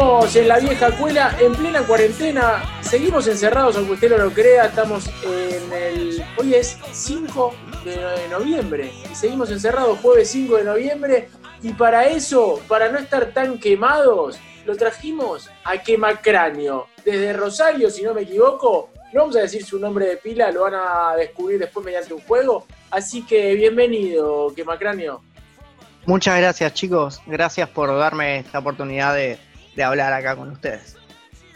seguimos en la vieja escuela, en plena cuarentena. Seguimos encerrados, aunque usted no lo crea. Estamos en el. Hoy es 5 de noviembre. Y seguimos encerrados jueves 5 de noviembre. Y para eso, para no estar tan quemados, lo trajimos a Quemacráneo. Desde Rosario, si no me equivoco. No vamos a decir su nombre de pila, lo van a descubrir después mediante un juego. Así que bienvenido, Quemacráneo. Muchas gracias chicos, gracias por darme esta oportunidad de, hablar acá con ustedes.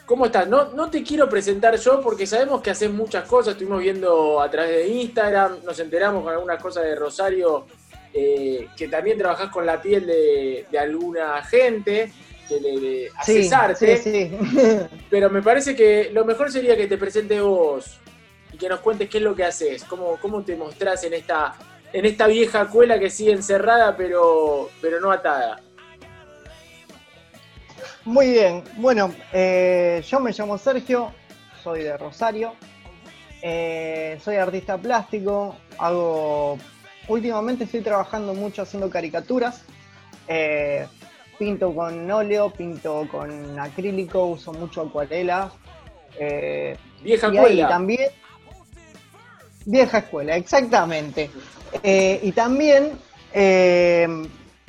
¿Cómo estás? No, no te quiero presentar yo porque sabemos que haces muchas cosas, estuvimos viendo a través de Instagram, nos enteramos con algunas cosas de Rosario, eh, que también trabajás con la piel de, alguna gente, que le, haces arte, sí, pero me parece que lo mejor sería que te presentes vos y que nos cuentes qué es lo que haces, cómo, cómo te mostrás en esta en esta vieja cuela que sigue encerrada pero, pero no atada. Muy bien, bueno, eh, yo me llamo Sergio, soy de Rosario, eh, soy artista plástico, hago, últimamente estoy trabajando mucho haciendo caricaturas, eh, pinto con óleo, pinto con acrílico, uso mucho acuarela. vieja escuela. también, vieja escuela, exactamente. Y también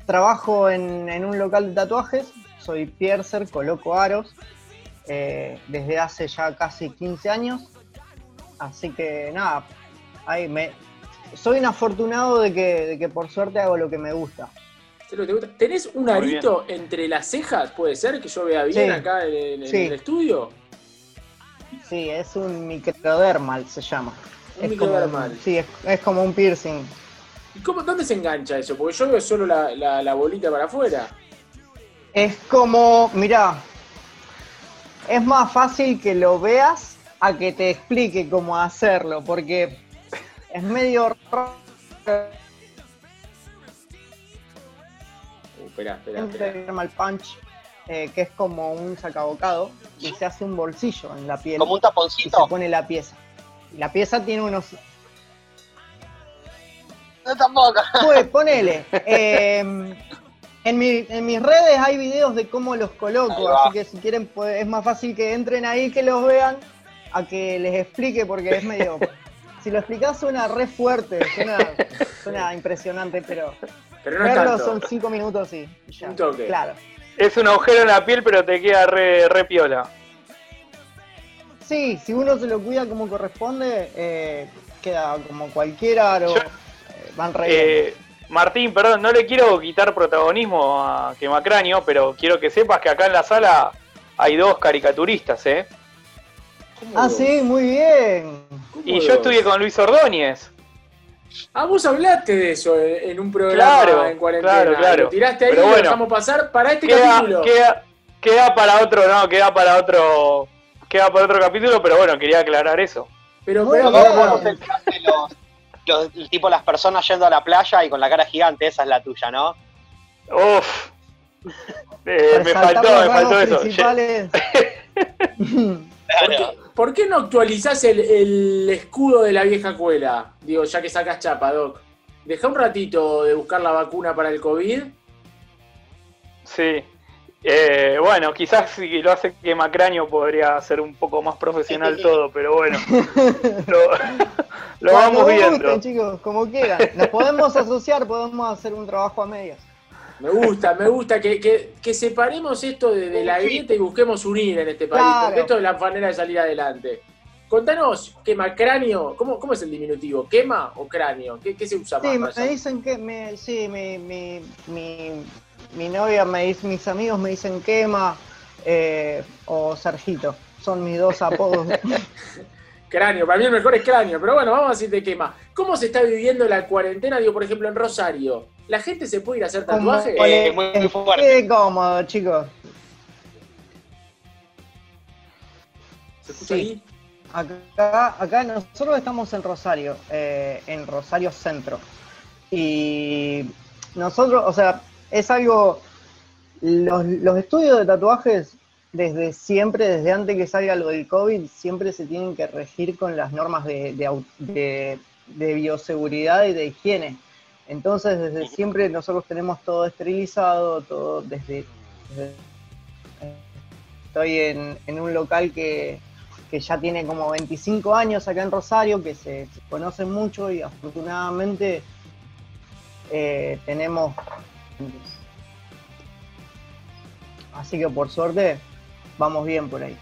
trabajo en, un local de tatuajes, soy piercer, coloco aros eh, desde hace ya casi 15 años. Así que nada, ahí me, soy un afortunado de que, por suerte hago lo que me gusta. ¿Tenés un arito entre las cejas? ¿Puede ser que yo vea bien acá en, el estudio? Sí, es un microdermal, se llama. Un microdermal. sí, es como un piercing. ¿Y cómo, dónde se engancha eso? Porque yo veo solo la, bolita para afuera. Es como, mirá, es más fácil que lo veas a que te explique cómo hacerlo, porque es medio Uh, espera, espera, mal punch, eh, que es como un sacabocado, y se hace un bolsillo en la piel. Como un taponcito. Y se pone la pieza. La pieza tiene unos no tampoco. Pues ponele. Em, en, mis redes hay videos de cómo los coloco, así que si quieren es más fácil que entren ahí que los vean a que les explique porque es medio... si lo explicás suena re fuerte, suena, impresionante, pero, pero no verlo son cinco minutos y ya. Un toque. Claro. Es un agujero en la piel, pero te queda re, re piola. Sí, si uno se lo cuida como corresponde, eh, queda como cualquiera aro. Eh, Martín, perdón, no le quiero quitar protagonismo a Quemacráneo, pero quiero que sepas que acá en la sala hay dos caricaturistas, ¿eh? Ah, sí, muy bien. Y yo estudié con Luis Ordóñez. Ah, vos hablaste de eso en un programa en cuarentena. Claro, claro. Lo tiraste ahí y lo dejamos pasar para este capítulo. Queda, para otro, no, queda para otro. Queda para otro capítulo, pero bueno, quería aclarar eso. Pero, pero, los, tipo las personas yendo a la playa y con la cara gigante, esa es la tuya, ¿no? Uf. Eh, me faltó, me faltó eso. ¿Por, qué, no actualizás el, escudo de la vieja cuela? Digo, ya que sacas chapa, Doc. Deja un ratito de buscar la vacuna para el COVID. Sí. Eh, bueno, quizás si lo hace que Macráneo podría ser un poco más profesional todo, pero bueno. lo, vamos viendo. chicos, como quieran. Nos podemos asociar, podemos hacer un trabajo a medias. Me gusta, me gusta que, separemos esto de, la grieta y busquemos unir en este país, porque esto es la manera de salir adelante. Contanos, quema cráneo, ¿cómo, cómo es el diminutivo? ¿Quema o cráneo? ¿Qué, se usa más? Sí, me dicen que, me, sí, mi, mi, mi novia me dice, mis amigos me dicen quema eh, o Sergito. Son mis dos apodos. cráneo, para mí el mejor es cráneo, pero bueno, vamos a decirte quema. ¿Cómo se está viviendo la cuarentena? Digo, por ejemplo, en Rosario. ¿La gente se puede ir a hacer tatuajes? Eh, muy, muy fuerte. Qué cómodo, chicos. ¿Se escucha ahí? Acá, acá nosotros estamos en Rosario, eh, en Rosario Centro. Y nosotros, o sea, es algo, los, estudios de tatuajes desde siempre, desde antes que salga lo del COVID, siempre se tienen que regir con las normas de, de, bioseguridad y de higiene. Entonces, desde siempre nosotros tenemos todo esterilizado, todo desde, estoy en, en un local que, que ya tiene como 25 años acá en Rosario, que se, se conocen mucho y afortunadamente eh, tenemos... Así que por suerte vamos bien por ahí.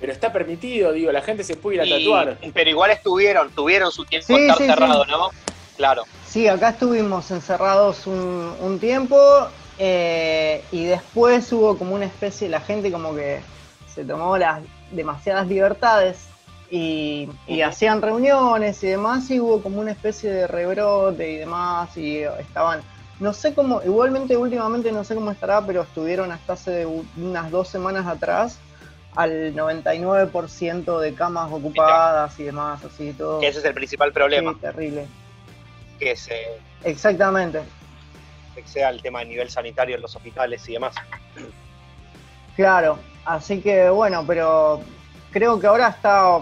Pero está permitido, digo, la gente se puede ir a Y- tatuar. pero igual estuvieron, tuvieron su tiempo Sí, estar sí, cerrado, sí. ¿no? Claro. Sí, acá estuvimos encerrados un, un tiempo eh, y después hubo como una especie, la gente como que se tomó las demasiadas libertades y, hacían reuniones y demás y hubo como una especie de rebrote y demás y estaban, no sé cómo, igualmente últimamente no sé cómo estará, pero estuvieron hasta hace unas dos semanas atrás al 99% de camas ocupadas y demás, así todo. Que ese es el principal problema, Sí, terrible. que se Exactamente. que sea el tema a nivel sanitario en los hospitales y demás. Claro, así que bueno, pero creo que ahora está,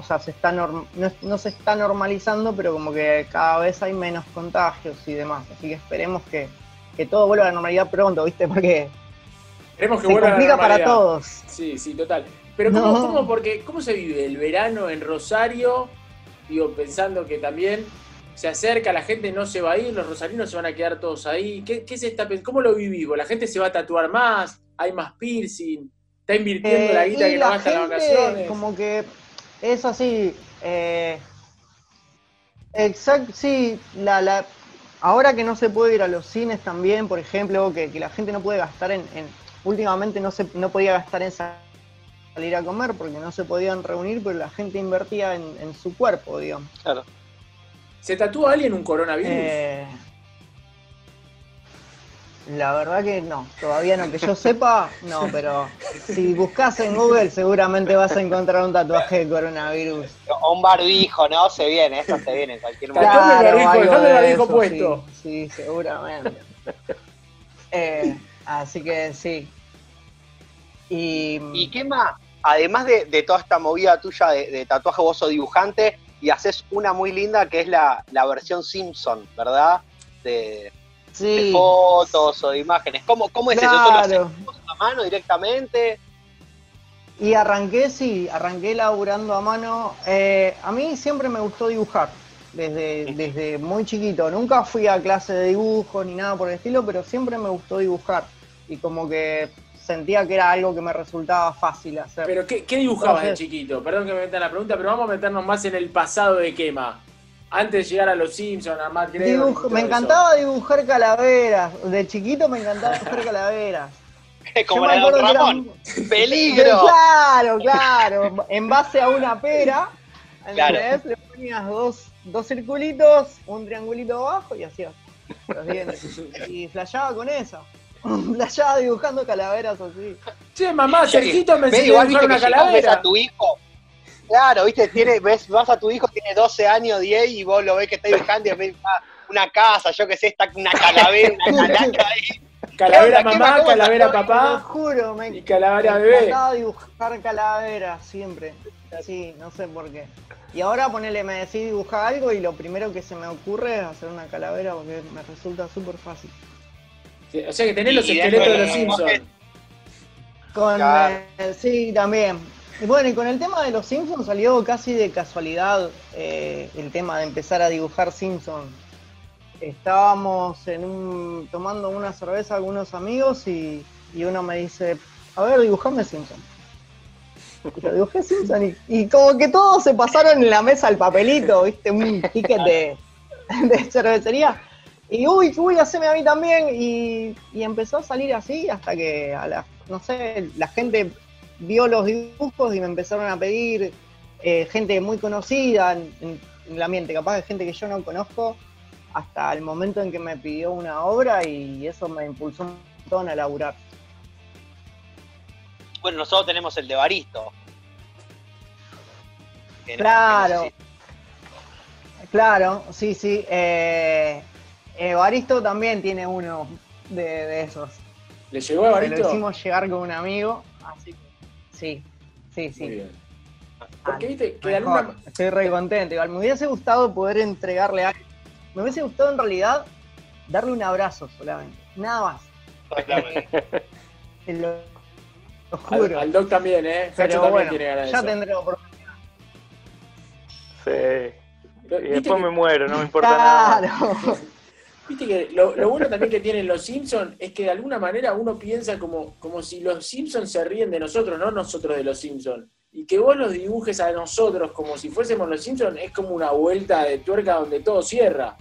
o sea, se está norm- no, no se está normalizando, pero como que cada vez hay menos contagios y demás. Así que esperemos que, que todo vuelva a la normalidad pronto, ¿viste? Porque Esperemos que se vuelva a la complica para todos. Sí, sí, total. Pero ¿cómo, No. cómo- porque, ¿cómo se vive el verano en Rosario? Digo, pensando que también se acerca, la gente no se va a ir, los rosarinos se van a quedar todos ahí. ¿Qué, qué se está, ¿Cómo lo vivís? vos? ¿La gente se va a tatuar más? ¿Hay más piercing? ¿Está invirtiendo Eh, la guita que no gasta en las gente vacaciones? como que es así. Eh, exacto, sí, la, la, ahora que no se puede ir a los cines también, por ejemplo, que, que la gente no puede gastar en, en- últimamente no se no podía gastar en sa- salir a comer porque no se podían reunir, pero la gente invertía en, en su cuerpo, digamos. Claro. ¿Se tatúa alguien un coronavirus? Eh, la verdad que no, todavía no, que yo sepa, no, pero si buscas en Google seguramente vas a encontrar un tatuaje de coronavirus. O un barbijo, ¿no? Se viene, esto se viene en cualquier Claro. momento. Dejame el barbijo, el de barbijo eso, puesto. Sí, sí, seguramente. Eh, así que sí. Y, ¿Y qué más? Además de, de toda esta movida tuya de, de tatuaje, vos sos dibujante y haces una muy linda que es la, la versión Simpson, ¿verdad? De, de fotos o de imágenes. ¿Cómo, cómo es eso? ¿Eso lo haces a mano directamente? Y arranqué, sí, arranqué laburando a mano. Eh, a mí siempre me gustó dibujar, desde, desde muy chiquito. Nunca fui a clase de dibujo ni nada por el estilo, pero siempre me gustó dibujar. Y como que sentía que era algo que me resultaba fácil hacer. ¿Pero qué, qué dibujabas de Entonces- chiquito? Perdón que me meta en la pregunta, pero vamos a meternos más en el pasado de Quema. Antes de llegar a los Simpsons, a Matt todo me eso. encantaba dibujar calaveras. De chiquito me encantaba dibujar calaveras. Como la de era- Ramón. ¡Peligro! Claro, claro. En base a una pera, Claro. ¿entendés? le ponías dos, dos circulitos, un triangulito abajo y hacías los dientes. Y flasheaba con eso. Flasheaba dibujando calaveras así. Che, mamá. Sergito me enseñó a dibujar una calavera. a tu hijo. Claro, viste, tiene, ves, vas a tu hijo, tiene 12 años, 10, y vos lo ves que está dibujando y ves ah, una casa, yo qué sé, está una calavera, una calaca ahí. Calavera ¿Qué onda? ¿Qué mamá, calavera? Te lo papá juro, me, y calavera me bebé. encantaba dibujar calaveras siempre. Sí, no sé por qué. Y ahora ponele, me decís dibujar algo y lo primero que se me ocurre es hacer una calavera porque me resulta súper fácil. Sí, O sea que tenés los Y esqueletos de los los Simpsons. Con, Claro. eh, sí, también. Y bueno, y con el tema de los Simpsons salió casi de casualidad eh, el tema de empezar a dibujar Simpsons. Estábamos tomando una cerveza algunos amigos y, uno me dice, a ver, dibujame Simpson. Y yo dibujé Simpson y, como que todos se pasaron en la mesa el papelito, viste, un ticket de, de cervecería. Y uy, uy, haceme a mí también. Y, y empezó a salir así hasta que a la, no sé, la gente vio los dibujos y me empezaron a pedir eh, gente muy conocida en, en- en el ambiente, capaz de gente que yo no conozco, hasta el momento en que me pidió una obra y eso me impulsó un montón a laburar. Bueno, nosotros tenemos el de Baristo. Claro. no Claro, sí, sí. Eh, Evaristo también tiene uno de, de esos. ¿Le llegó a Se lo hicimos llegar con un amigo, así que sí, sí, Muy sí. bien. Porque viste que Mejor. alguna. Estoy re contento. Igual me hubiese gustado poder entregarle algo. Me hubiese gustado en realidad darle un abrazo solamente. Nada más. Lo, Lo juro. Al, Doc también, ¿eh? Pero también bueno, tiene ganas de ya eso. tendré oportunidad. Sí. Y ¿viste después que- me muero, no me importa nada. Claro. Viste que lo, lo bueno también que tienen los Simpsons es que de alguna manera uno piensa como, como si los Simpsons se ríen de nosotros, no nosotros de los Simpsons. Y que vos los dibujes a nosotros como si fuésemos los Simpsons es como una vuelta de tuerca donde todo cierra.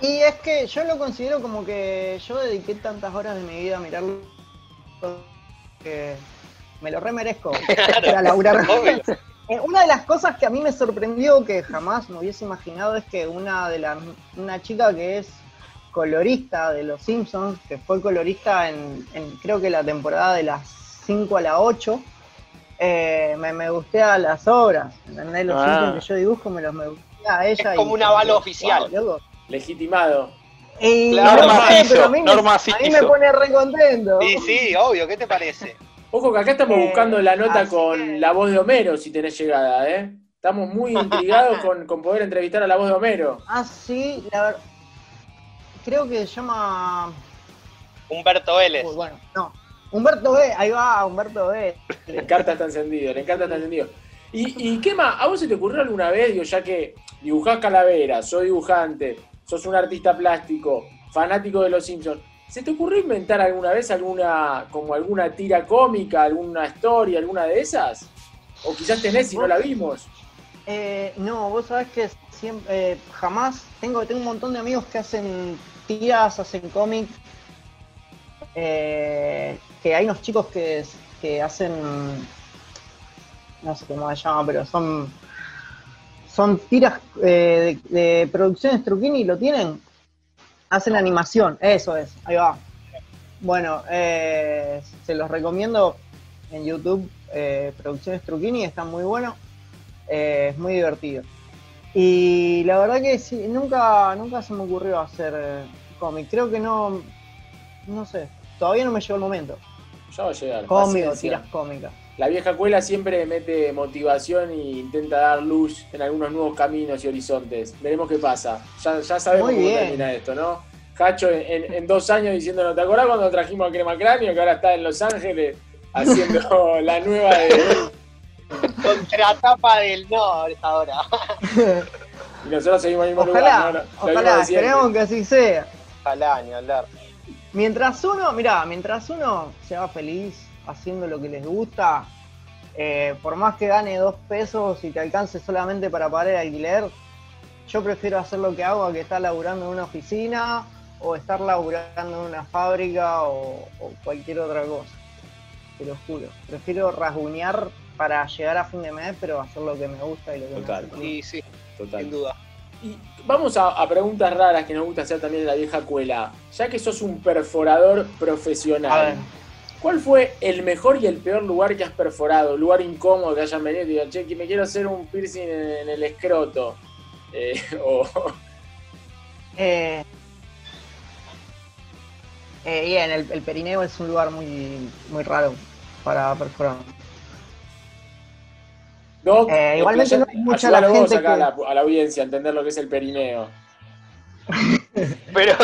Y es que yo lo considero como que yo dediqué tantas horas de mi vida a mirarlo que me lo remerezco para laburar. Eh, Una de las cosas que a mí me sorprendió que jamás me hubiese imaginado es que una de las una chica que es colorista de los Simpsons, que fue colorista en, en creo que la temporada de las 5 a la 8, eh, me, me gustea las obras, ¿entendés? Los Ah. Simpsons que yo dibujo me los me gustea a ella. Es como y- un aval oficial. Wow. Legitimado. Y Claro, no Norma sé, hizo, pero a mí, Norma a mí me pone re contento. Sí, sí, obvio, ¿qué te parece? Ojo que acá estamos Eh, buscando la nota con que- la voz de Homero, si tenés llegada, ¿eh? Estamos muy intrigados con, con poder entrevistar a la voz de Homero. Ah, sí, la verdad. Creo que se llama. Humberto Vélez. Uy, bueno, no. Humberto B, ahí va, Humberto B. Le encanta está encendido, le encanta está encendido. ¿Y, y qué más? ¿A vos se te ocurrió alguna vez, digo, ya que dibujás calaveras, sos dibujante, sos un artista plástico, fanático de los Simpsons, ¿se te ocurrió inventar alguna vez alguna, como alguna tira cómica, alguna historia, alguna de esas? O quizás tenés y no la vimos. Eh, no, vos sabés que siempre, eh, jamás tengo, tengo un montón de amigos que hacen tiras, hacen cómic. eh, que hay unos chicos que, que hacen, no sé cómo se llama, pero son son tiras eh, de, de producciones Truquini, ¿lo tienen? Hacen animación, eso es, ahí va. Bueno, eh, se los recomiendo en YouTube, eh, Producciones Truquini, están muy buenos, eh, es muy divertido. Y la verdad que sí, nunca, nunca se me ocurrió hacer eh, cómic, creo que no, no sé, todavía no me llegó el momento. Ya va a llegar. Cómic o paciencia. tiras cómicas. La vieja escuela siempre mete motivación e intenta dar luz en algunos nuevos caminos y horizontes. Veremos qué pasa. Ya, ya sabemos Muy cómo bien. termina esto, ¿no? Cacho en, en- en dos años diciendo, ¿no te acordás cuando trajimos a Crema Cráneo que ahora está en Los Ángeles haciendo la nueva de... Contratapa del no ahora. Y nosotros seguimos en el mismo lugar, Ojalá, ¿no? Lo- lo mismo ojalá, esperemos que así sea. Ojalá, ni hablar. Mientras uno, mira, mientras uno se va feliz haciendo lo que les gusta, eh, por más que gane dos pesos y te alcance solamente para pagar el alquiler, yo prefiero hacer lo que hago a que estar laburando en una oficina o estar laburando en una fábrica o, o cualquier otra cosa. Te lo juro. Prefiero rasguñar para llegar a fin de mes, pero hacer lo que me gusta y lo que Total. me feliz. Sí, sí, Total. sin duda. Y vamos a, a preguntas raras que nos gusta hacer también en la vieja escuela. Ya que sos un perforador profesional. A ver. ¿Cuál fue el mejor y el peor lugar que has perforado? Lugar incómodo que hayan venido y digan, che, que me quiero hacer un piercing en, en el escroto. Eh, o, Eh, eh, bien, el, el perineo es un lugar muy, muy raro para perforar. Doc, Eh, igualmente no hay mucha la gente acá que- a, la, a la audiencia a entender lo que es el perineo. Pero,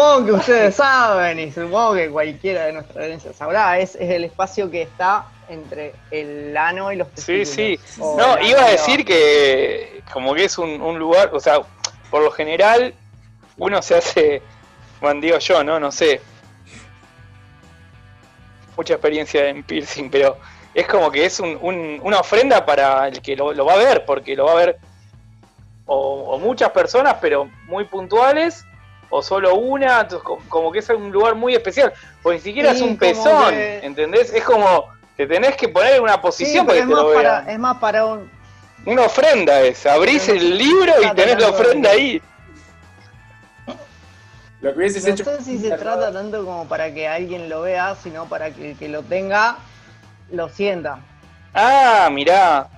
Supongo que ustedes saben y supongo que cualquiera de nuestra audiencia sabrá, es, es el espacio que está entre el ano y los sí, testículos. sí. O No, iba a decir que como que es un, un lugar, o sea, por lo general uno se hace, bueno, digo yo, ¿no? No sé. Mucha experiencia en piercing, pero es como que es un- un- una ofrenda para el que lo, lo va a ver, porque lo va a ver o, o muchas personas, pero muy puntuales, o solo una, entonces, como que es un lugar muy especial, o ni siquiera es un pezón, que- ¿entendés? Es como, te tenés que poner en una posición para es que te más, lo vean. para, es más para un... Una ofrenda es, abrís el libro y tenés la ofrenda ahí. Lo que hubieses No hecho. sé si se trata tanto como para que alguien lo vea, sino para que el que lo tenga lo sienta. Ah, mirá.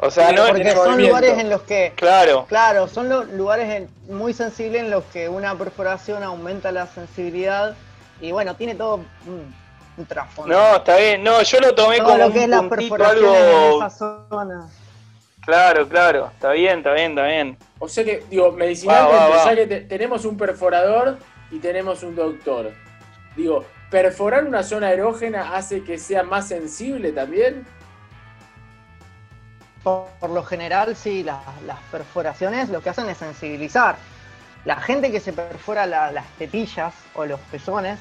O sea, no Porque son lugares en los que Claro. Claro, son los lugares en- muy sensibles en los que una perforación aumenta la sensibilidad y bueno, tiene todo un, un trasfondo. No, está bien. No, yo lo tomé todo como lo que es un las puntito, perforaciones en algo... esa zona. Claro, claro. Está bien, está bien, está bien. O sea que, digo, medicinalmente, Va, va, va. ya que te- tenemos un perforador y tenemos un doctor. Digo, ¿perforar una zona erógena hace que sea más sensible también? Por, por lo general, sí, la- las perforaciones lo que hacen es sensibilizar. La gente que se perfora la- las tetillas o los pezones,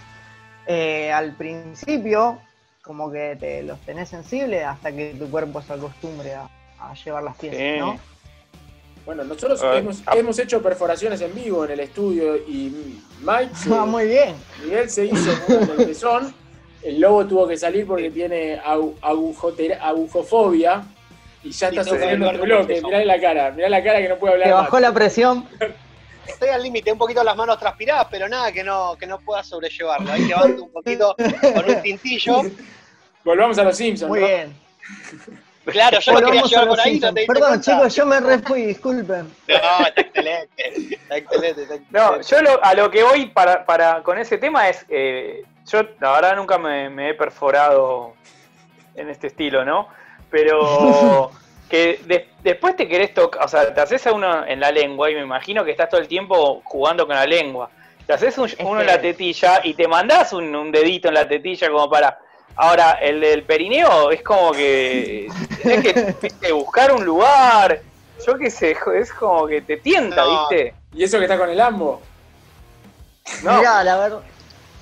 eh, al principio, como que te los tenés sensibles hasta que tu cuerpo se acostumbre a, a llevar las piezas, Sí. ¿no? Bueno, nosotros Ah, hemos, ah. hemos hecho perforaciones en vivo en el estudio y Mike, se- Ah, muy bien. Miguel se hizo en el pezón. El lobo tuvo que salir porque tiene agujofobia y ya está sufriendo el bloque. Mirá la cara, mirá la cara que no puede hablar Te más. bajó la presión. Estoy al límite, un poquito las manos transpiradas, pero nada que no, que no pueda sobrellevarlo. Ahí levanto un poquito con un tintillo. Volvamos a los Simpsons. Muy ¿no? bien. Claro, yo lo quería llevar por ahí, no te Perdón, cuenta. chicos, yo me re fui, disculpen. No, está excelente. Está excelente, está excelente. No, yo lo- a lo que voy para, para con ese tema es, eh, yo la verdad nunca me, me he perforado en este estilo, ¿no? Pero que de- después te querés tocar, o sea, te haces a uno en la lengua y me imagino que estás todo el tiempo jugando con la lengua. Te haces un- uno en la tetilla y te mandás un, un dedito en la tetilla como para... Ahora, el del perineo es como que tenés que buscar un lugar, yo qué sé, es como que te tienta, No. ¿viste? Y eso que está con el ambo. No. Mirá, la verdad.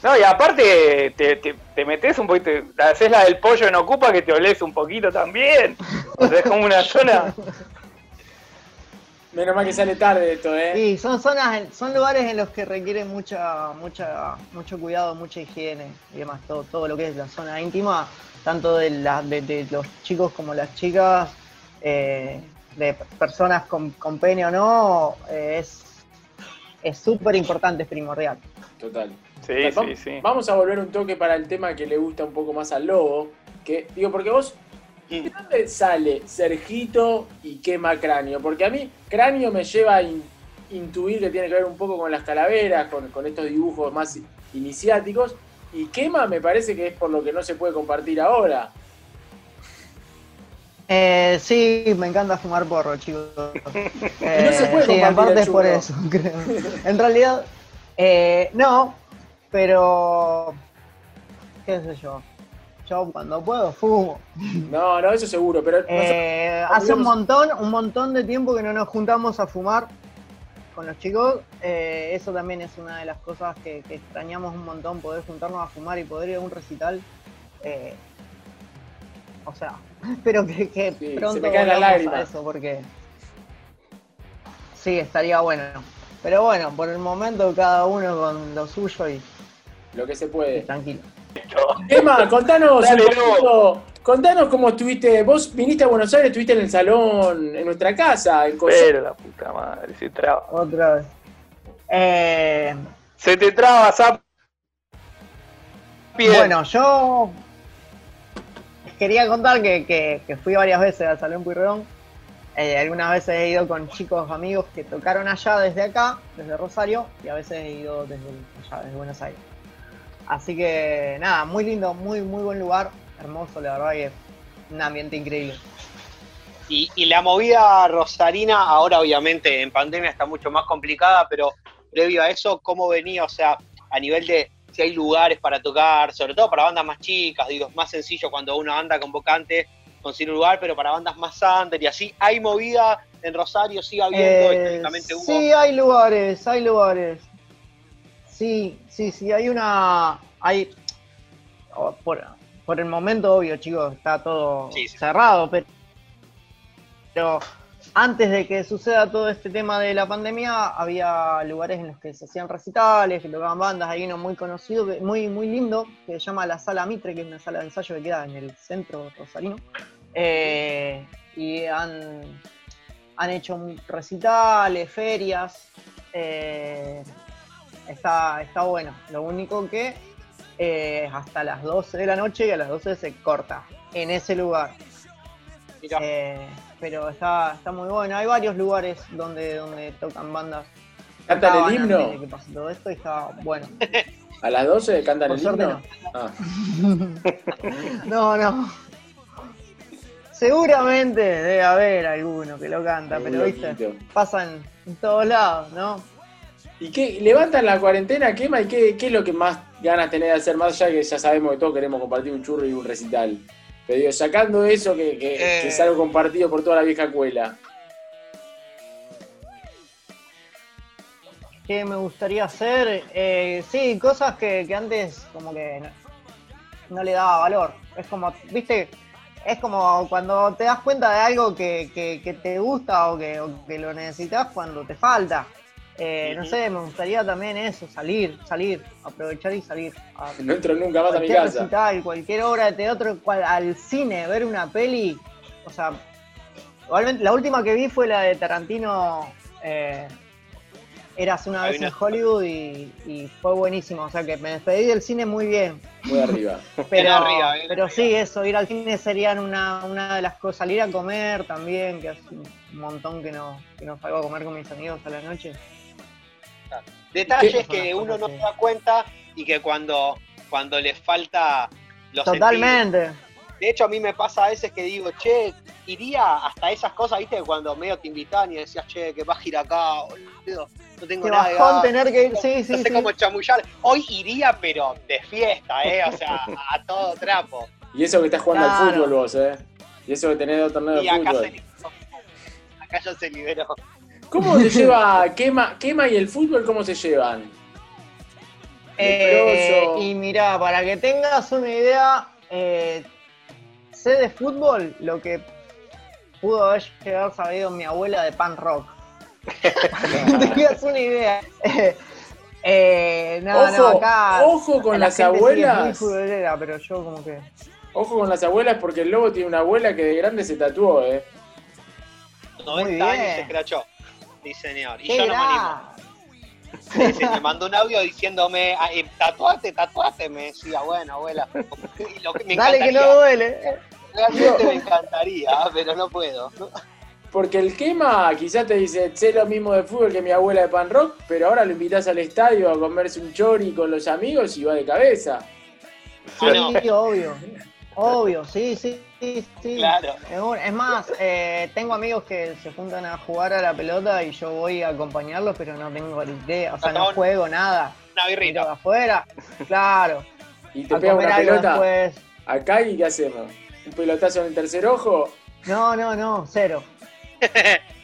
No, y aparte te, te, te metes un poquito, haces la del pollo en Ocupa que te olés un poquito también. O sea, es como una zona. Menos mal que sale tarde esto, ¿eh? Sí, son zonas, en- son lugares en los que requieren mucha, mucha, mucho cuidado, mucha higiene y demás, todo, todo lo que es la zona íntima, tanto de, la, de, de los chicos como las chicas, eh, de personas con, con pene o no, eh, es es súper importante, es primordial. Total. Sí, sí, sí. Vamos a volver un toque para el tema que le gusta un poco más al lobo. Que, digo, porque vos, ¿de dónde sale Sergito y quema cráneo? Porque a mí, cráneo me lleva a in- intuir que tiene que ver un poco con las calaveras, con, con estos dibujos más iniciáticos. Y quema me parece que es por lo que no se puede compartir ahora. Eh, sí, me encanta fumar porro, chicos. Eh, No se puede sí, en parte es por eso, creo. En realidad, eh, no, pero qué sé yo. Yo cuando puedo fumo. No, no, eso seguro, pero Eh, hace un montón, un montón de tiempo que no nos juntamos a fumar con los chicos. Eh, eso también es una de las cosas que, que extrañamos un montón, poder juntarnos a fumar y poder ir a un recital. Eh, o sea, espero que, que Sí, se pronto me caen las volvamos a lágrimas. eso porque sí, estaría bueno. Pero bueno, por el momento cada uno con lo suyo y, lo que se puede. tranquilo. Emma, contanos Dale, un poquito, contanos cómo estuviste, vos viniste a Buenos Aires, estuviste en el salón, en nuestra casa, en. Pero la puta madre, se traba. Otra vez. Eh, Se te traba, Zap. Bueno, yo quería contar que, que- que fui varias veces al Salón Puyredón. Eh, algunas veces he ido con chicos amigos que tocaron allá desde acá, desde Rosario, y a veces he ido desde allá, desde Buenos Aires. Así que nada, muy lindo, muy muy buen lugar, hermoso, la verdad que un ambiente increíble. Y, y la movida rosarina, ahora obviamente en pandemia está mucho más complicada, pero previo a eso, ¿cómo venía? O sea, a nivel de si hay lugares para tocar, sobre todo para bandas más chicas, digo, es más sencillo cuando uno anda convocante conseguir un lugar, pero para bandas más under y así, ¿hay movida en Rosario? ¿Sigue habiendo? Eh, históricamente hubo. sí, hay lugares, hay lugares. Sí, sí, sí, hay una. Hay. oh, Por, por el momento, obvio, chicos, está todo Sí, sí. cerrado, pero, pero antes de que suceda todo este tema de la pandemia, había lugares en los que se hacían recitales, que tocaban bandas. Hay uno muy conocido, muy, muy lindo, que se llama la Sala Mitre, que es una sala de ensayo que queda en el centro rosarino. Eh, y han, han hecho recitales, ferias. eh, está, está bueno. Lo único que eh, hasta las 12 de la noche y a las 12 se corta en ese lugar. Eh, pero está, está muy bueno. Hay varios lugares donde, donde tocan bandas. ¿Cantan el himno? antes de que pase todo esto y está bueno. ¿A las 12 cantan Por el himno? Ah, No, no. Seguramente debe haber alguno que lo canta, pero viste, pasan en todos lados, ¿no? ¿Y qué? ¿Levantan la cuarentena, quema? ¿Y qué, qué es lo que más ganas tenés de hacer más allá que ya sabemos que todos queremos compartir un churro y un recital. Pero digo, sacando eso que, que- Eh. que es algo compartido por toda la vieja escuela. ¿Qué me gustaría hacer? Eh, sí, cosas que, que antes como que no, no le daba valor. Es como, viste, es como cuando te das cuenta de algo que, que- que te gusta o que, o que lo necesitas cuando te falta. Eh, No sé, me gustaría también eso, salir, salir, aprovechar y salir. A No entro nunca más a mi cualquier casa. recital, cualquier obra de teatro, cual- al cine, ver una peli. O sea, igualmente, la última que vi fue la de Tarantino. Eh, Eras una Hay vez una- en Hollywood y, y fue buenísimo. O sea que me despedí del cine muy bien. Muy arriba. Pero, arriba, bien pero arriba. sí, eso, ir al cine serían una, una de las cosas. Salir a comer también, que hace un montón que no, que no salgo a comer con mis amigos a la noche. Detalles ¿Qué? que uno no se da cuenta y que cuando, cuando le falta los Totalmente. De hecho, a mí me pasa a veces que digo, che, iría hasta esas cosas, viste, cuando medio te invitan y decías, che, que vas a ir acá, boludo, no tengo nada de tener que ir. Sí, no sí, sé sí. cómo chamullar. Hoy iría, pero de fiesta, ¿eh? O sea, a todo trapo. Y eso que estás jugando al fútbol vos, ¿eh? Y eso que tenés dos torneos Y de acá se fútbol. liberó. Acá ya se liberó. ¿Cómo se lleva Quema, Quema y el fútbol? ¿Cómo se llevan? Eh, y mira, para que tengas una idea, eh, sé de fútbol lo que pudo haber llegado sabido mi abuela de pan rock. Para que tengas una idea. Eh, eh, no, no, Ojo, acá. ojo con la las sí abuelas. futbolera, pero yo como que. Ojo con las abuelas porque el lobo tiene una abuela que de grande se tatuó, ¿eh? 90 años bien. se escrachó. Sí, señor. Y ¡Qué yo no me animo. gra- Sí, sí, me mandó un audio diciéndome, "Ah, eh, tatuate, tatuate. Me decía, bueno, abuela. Y lo que me Dale que no duele. realmente me encantaría, pero no puedo. Porque el quema quizás te dice, sé lo mismo de fútbol que mi abuela de pan rock, pero ahora lo invitas al estadio a comerse un chori con los amigos y va de cabeza. Ah, no. Sí, obvio. Obvio, sí, sí, sí. sí. Claro. Es más, eh, tengo amigos que se juntan a jugar a la pelota y yo voy a acompañarlos, pero no tengo idea, o sea, no juego nada. Una birrita. afuera, claro. Y te A pega comer una algo pelota después. acá y ¿qué hacemos? ¿Un pelotazo en el tercer ojo? No, no, no, cero.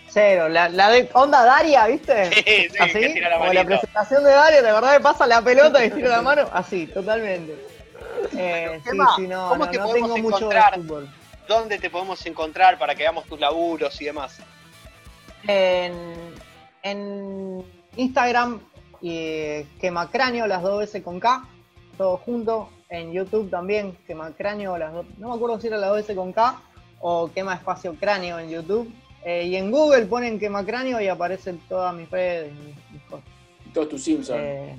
Cero. La, la de onda Daria, ¿viste? Sí, sí, que Así, tira la como la manito. presentación de Daria, de verdad me pasa la pelota y tiro la mano, así, totalmente. Eh, ¿Qué sí, sí, no, ¿Cómo no, te no podemos tengo mucho de encontrar? fútbol. ¿Dónde te podemos encontrar para que veamos tus laburos y demás? En, en Instagram, y Quemacráneo, las dos veces con K, todo junto. En YouTube también, Quemacráneo, las dos. No me acuerdo si era las dos veces con K o Quema Espacio Cráneo en YouTube. Eh, y en Google ponen Quemacráneo y aparecen todas mis redes, mis, mis cosas. Todos tus Simpsons. Eh,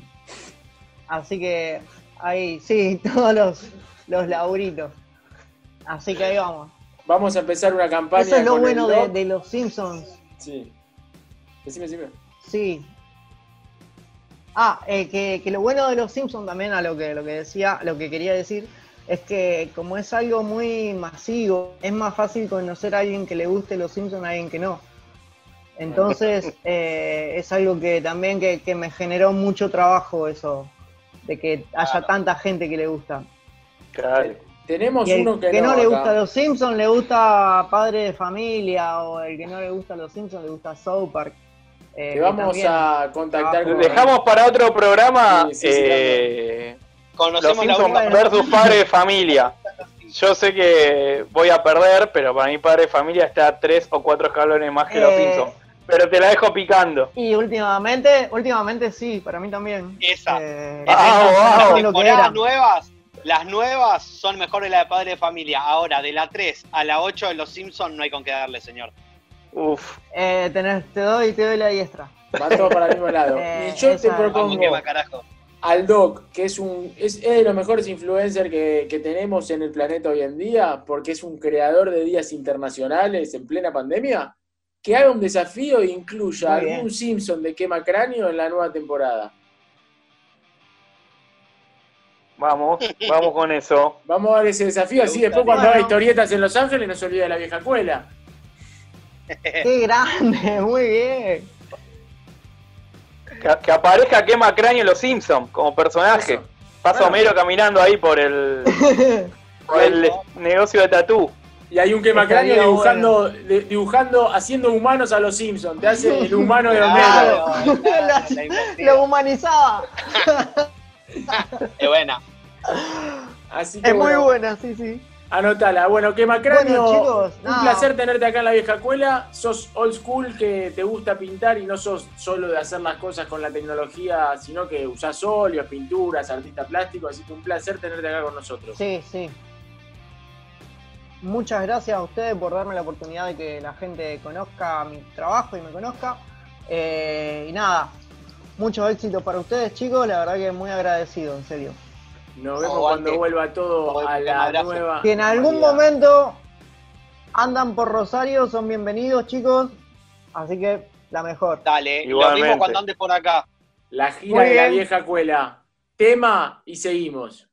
así que ahí, sí, todos los, los laburitos. Así que ahí vamos. Vamos a empezar una campaña Eso es lo bueno de los Simpsons. Sí. Decime, decime. Sí. Ah, eh, que, que lo bueno de los Simpsons también, a lo que, lo que decía, lo que quería decir, es que como es algo muy masivo, es más fácil conocer a alguien que le guste los Simpsons a alguien que no. Entonces, eh, es algo que también que, que me generó mucho trabajo eso, de que haya tanta gente que le gusta. Claro. Tenemos Y el uno que, que no, no le acá. gusta los Simpsons le gusta Padre de Familia, o el que no le gusta los Simpsons le gusta South Park. Eh, que vamos también- a contactar con... Dejamos para otro programa Sí, sí, sí, eh, Los Conocemos la Simpsons versus Padre de Familia. Yo sé que voy a perder, pero para mi Padre de Familia está tres o cuatro escalones más que los Eh, Simpsons. Pero te la dejo picando. Y últimamente, últimamente sí, para mí también. Esa. Eh, Ah, wow. las temporadas nuevas, las nuevas son mejores la de Padre de Familia. Ahora, de la 3 a la 8 de los Simpsons no hay con qué darle, señor. Uf. Eh, tenés- te doy, te doy la diestra. Van todos para el mismo lado. Eh, y yo te esa- propongo quema carajo. al Doc, que es un es, es de los mejores influencers que, que tenemos en el planeta hoy en día, porque es un creador de días internacionales en plena pandemia, que haga un desafío e incluya Muy algún bien. Simpson de quema cráneo en la nueva temporada. Vamos, vamos con eso. Vamos a dar ese desafío, así después cuando haga historietas en Los Ángeles no se olvida de la vieja escuela. Qué grande, muy bien. Que, que aparezca Quema Cráneo en los Simpsons como personaje. Eso. Pasa Homero caminando ahí por el, por el negocio de tatú. Y hay un quemacráneo dibujando, dibujando, haciendo humanos a los Simpsons. Te hace el humano de Homero. Claro. Lo humanizaba. Es buena. Así que Es muy bueno, buena, sí, sí. anotala. Bueno, quemacráneo, Bueno, chicos, un placer tenerte acá en la vieja escuela. Sos old school, que te gusta pintar y no sos solo de hacer las cosas con la tecnología, sino que usás óleos, pinturas, artista plástico. Así que un placer tenerte acá con nosotros. Sí, sí. Muchas gracias a ustedes por darme la oportunidad de que la gente conozca mi trabajo y me conozca. Eh, y nada, mucho éxito para ustedes, chicos. La verdad que muy agradecido, en serio. Nos vemos Aguante. cuando vuelva todo a Un la abrazo. nueva. Si en algún momento andan por Rosario, son bienvenidos, chicos. Así que la mejor. Dale, lo Igualmente. mismo cuando andes por acá. La gira de la vieja escuela. Tema y seguimos.